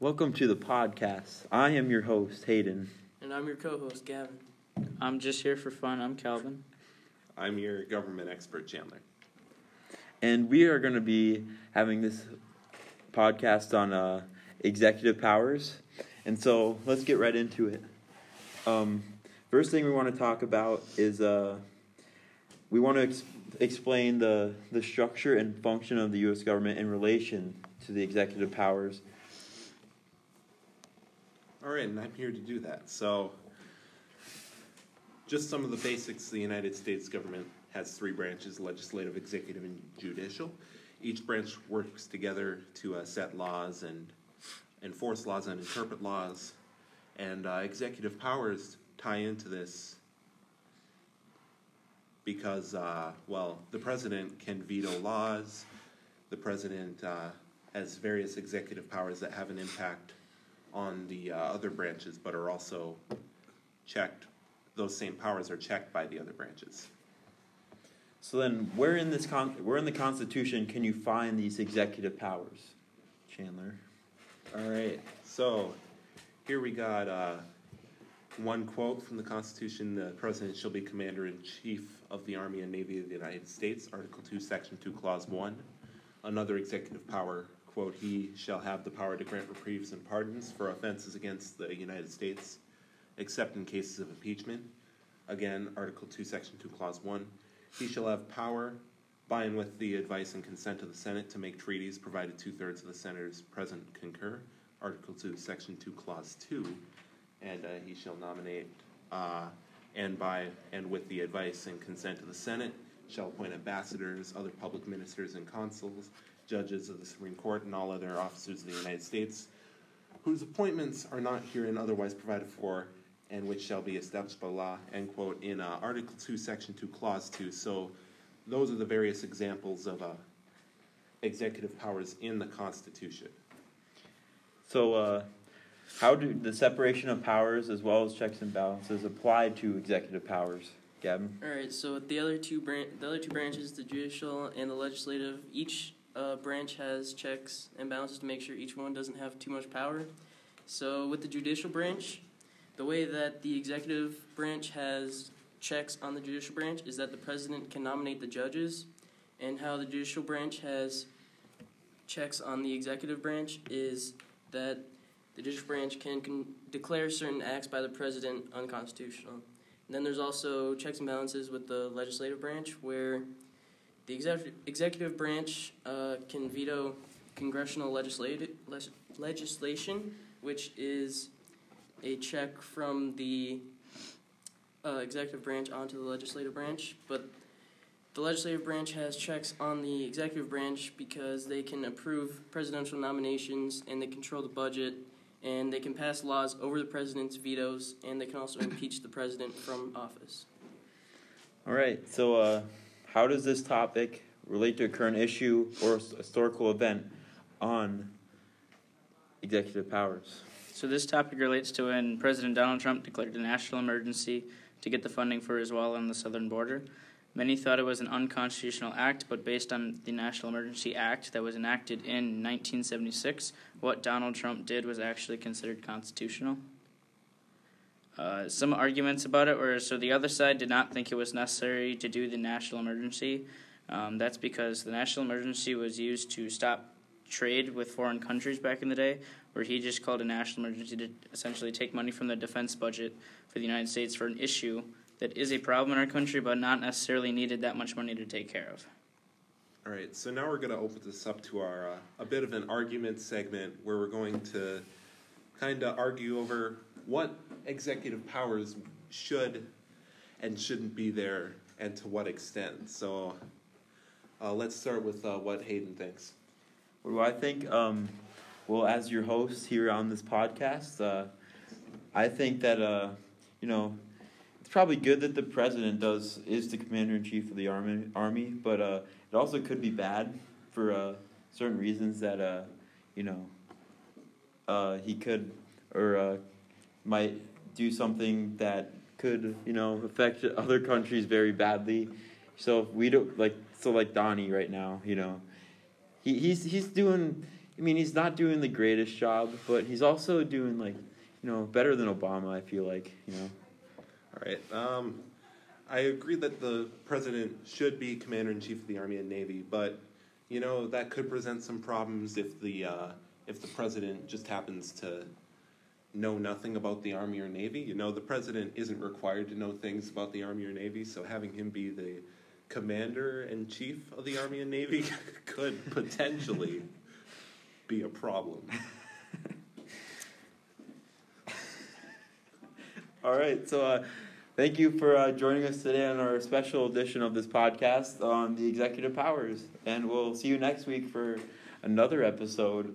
Welcome to the podcast. I am your host, Hayden. And I'm your co host, Gavin. I'm just here for fun. I'm Calvin. I'm your government expert, Chandler. And we are going to be having this podcast on uh, executive powers. And so let's get right into it. Um, first thing we want to talk about is uh, we want to ex- explain the, the structure and function of the U.S. government in relation to the executive powers. All right, and I'm here to do that. So, just some of the basics the United States government has three branches legislative, executive, and judicial. Each branch works together to uh, set laws and enforce laws and interpret laws. And uh, executive powers tie into this because, uh, well, the president can veto laws. The president uh, has various executive powers that have an impact on the uh, other branches, but are also checked. Those same powers are checked by the other branches. So then, where in this con- where in the Constitution can you find these executive powers, Chandler? All right. So here we got uh, one quote from the Constitution: "The President shall be Commander in Chief of the Army and Navy of the United States." Article two, Section two, Clause one. Another executive power quote: "He shall have the power to grant reprieves and pardons for offenses against the United States, except in cases of impeachment." Again, Article two, Section two, Clause one. He shall have power by and with the advice and consent of the Senate to make treaties, provided two thirds of the senators present concur. Article 2, Section 2, Clause 2. And uh, he shall nominate, uh, and by and with the advice and consent of the Senate, shall appoint ambassadors, other public ministers and consuls, judges of the Supreme Court, and all other officers of the United States, whose appointments are not herein otherwise provided for and which shall be established by law, end quote, in uh, Article 2, Section 2, Clause 2. So those are the various examples of uh, executive powers in the Constitution. So, uh, how do the separation of powers as well as checks and balances apply to executive powers, Gavin? All right. So with the other two bran- the other two branches, the judicial and the legislative, each uh, branch has checks and balances to make sure each one doesn't have too much power. So with the judicial branch, the way that the executive branch has checks on the judicial branch is that the president can nominate the judges, and how the judicial branch has checks on the executive branch is that the judicial branch can, can declare certain acts by the president unconstitutional. And then there's also checks and balances with the legislative branch, where the executive executive branch uh, can veto congressional legislative legislation, which is a check from the uh, executive branch onto the legislative branch, but the legislative branch has checks on the executive branch because they can approve presidential nominations and they control the budget and they can pass laws over the president's vetoes and they can also impeach the president from office. All right. So, uh, how does this topic relate to a current issue or historical event on executive powers? So this topic relates to when President Donald Trump declared a national emergency to get the funding for his wall on the southern border. Many thought it was an unconstitutional act, but based on the National Emergency Act that was enacted in 1976, what Donald Trump did was actually considered constitutional. Uh, some arguments about it were so the other side did not think it was necessary to do the national emergency. Um, that's because the national emergency was used to stop trade with foreign countries back in the day, where he just called a national emergency to essentially take money from the defense budget for the United States for an issue that is a problem in our country, but not necessarily needed that much money to take care of. All right, so now we're going to open this up to our uh, a bit of an argument segment where we're going to kind of argue over what executive powers should and shouldn't be there, and to what extent. So, uh, let's start with uh, what Hayden thinks. Well, I think? Um, well, as your host here on this podcast, uh, I think that uh, you know it's probably good that the president does is the commander in chief of the army. Army, but uh, it also could be bad for uh, certain reasons that you know he could or might do something that could you know affect other countries very badly. So if we don't like so like Donnie right now, you know, he he's he's doing I mean, he's not doing the greatest job, but he's also doing like, you know, better than Obama. I feel like, you know. All right. Um, I agree that the president should be commander in chief of the Army and Navy, but you know that could present some problems if the uh, if the president just happens to know nothing about the Army or Navy. You know, the president isn't required to know things about the Army or Navy, so having him be the commander in chief of the Army and Navy could potentially be a problem. All right, so uh, thank you for uh, joining us today on our special edition of this podcast on the executive powers, and we'll see you next week for another episode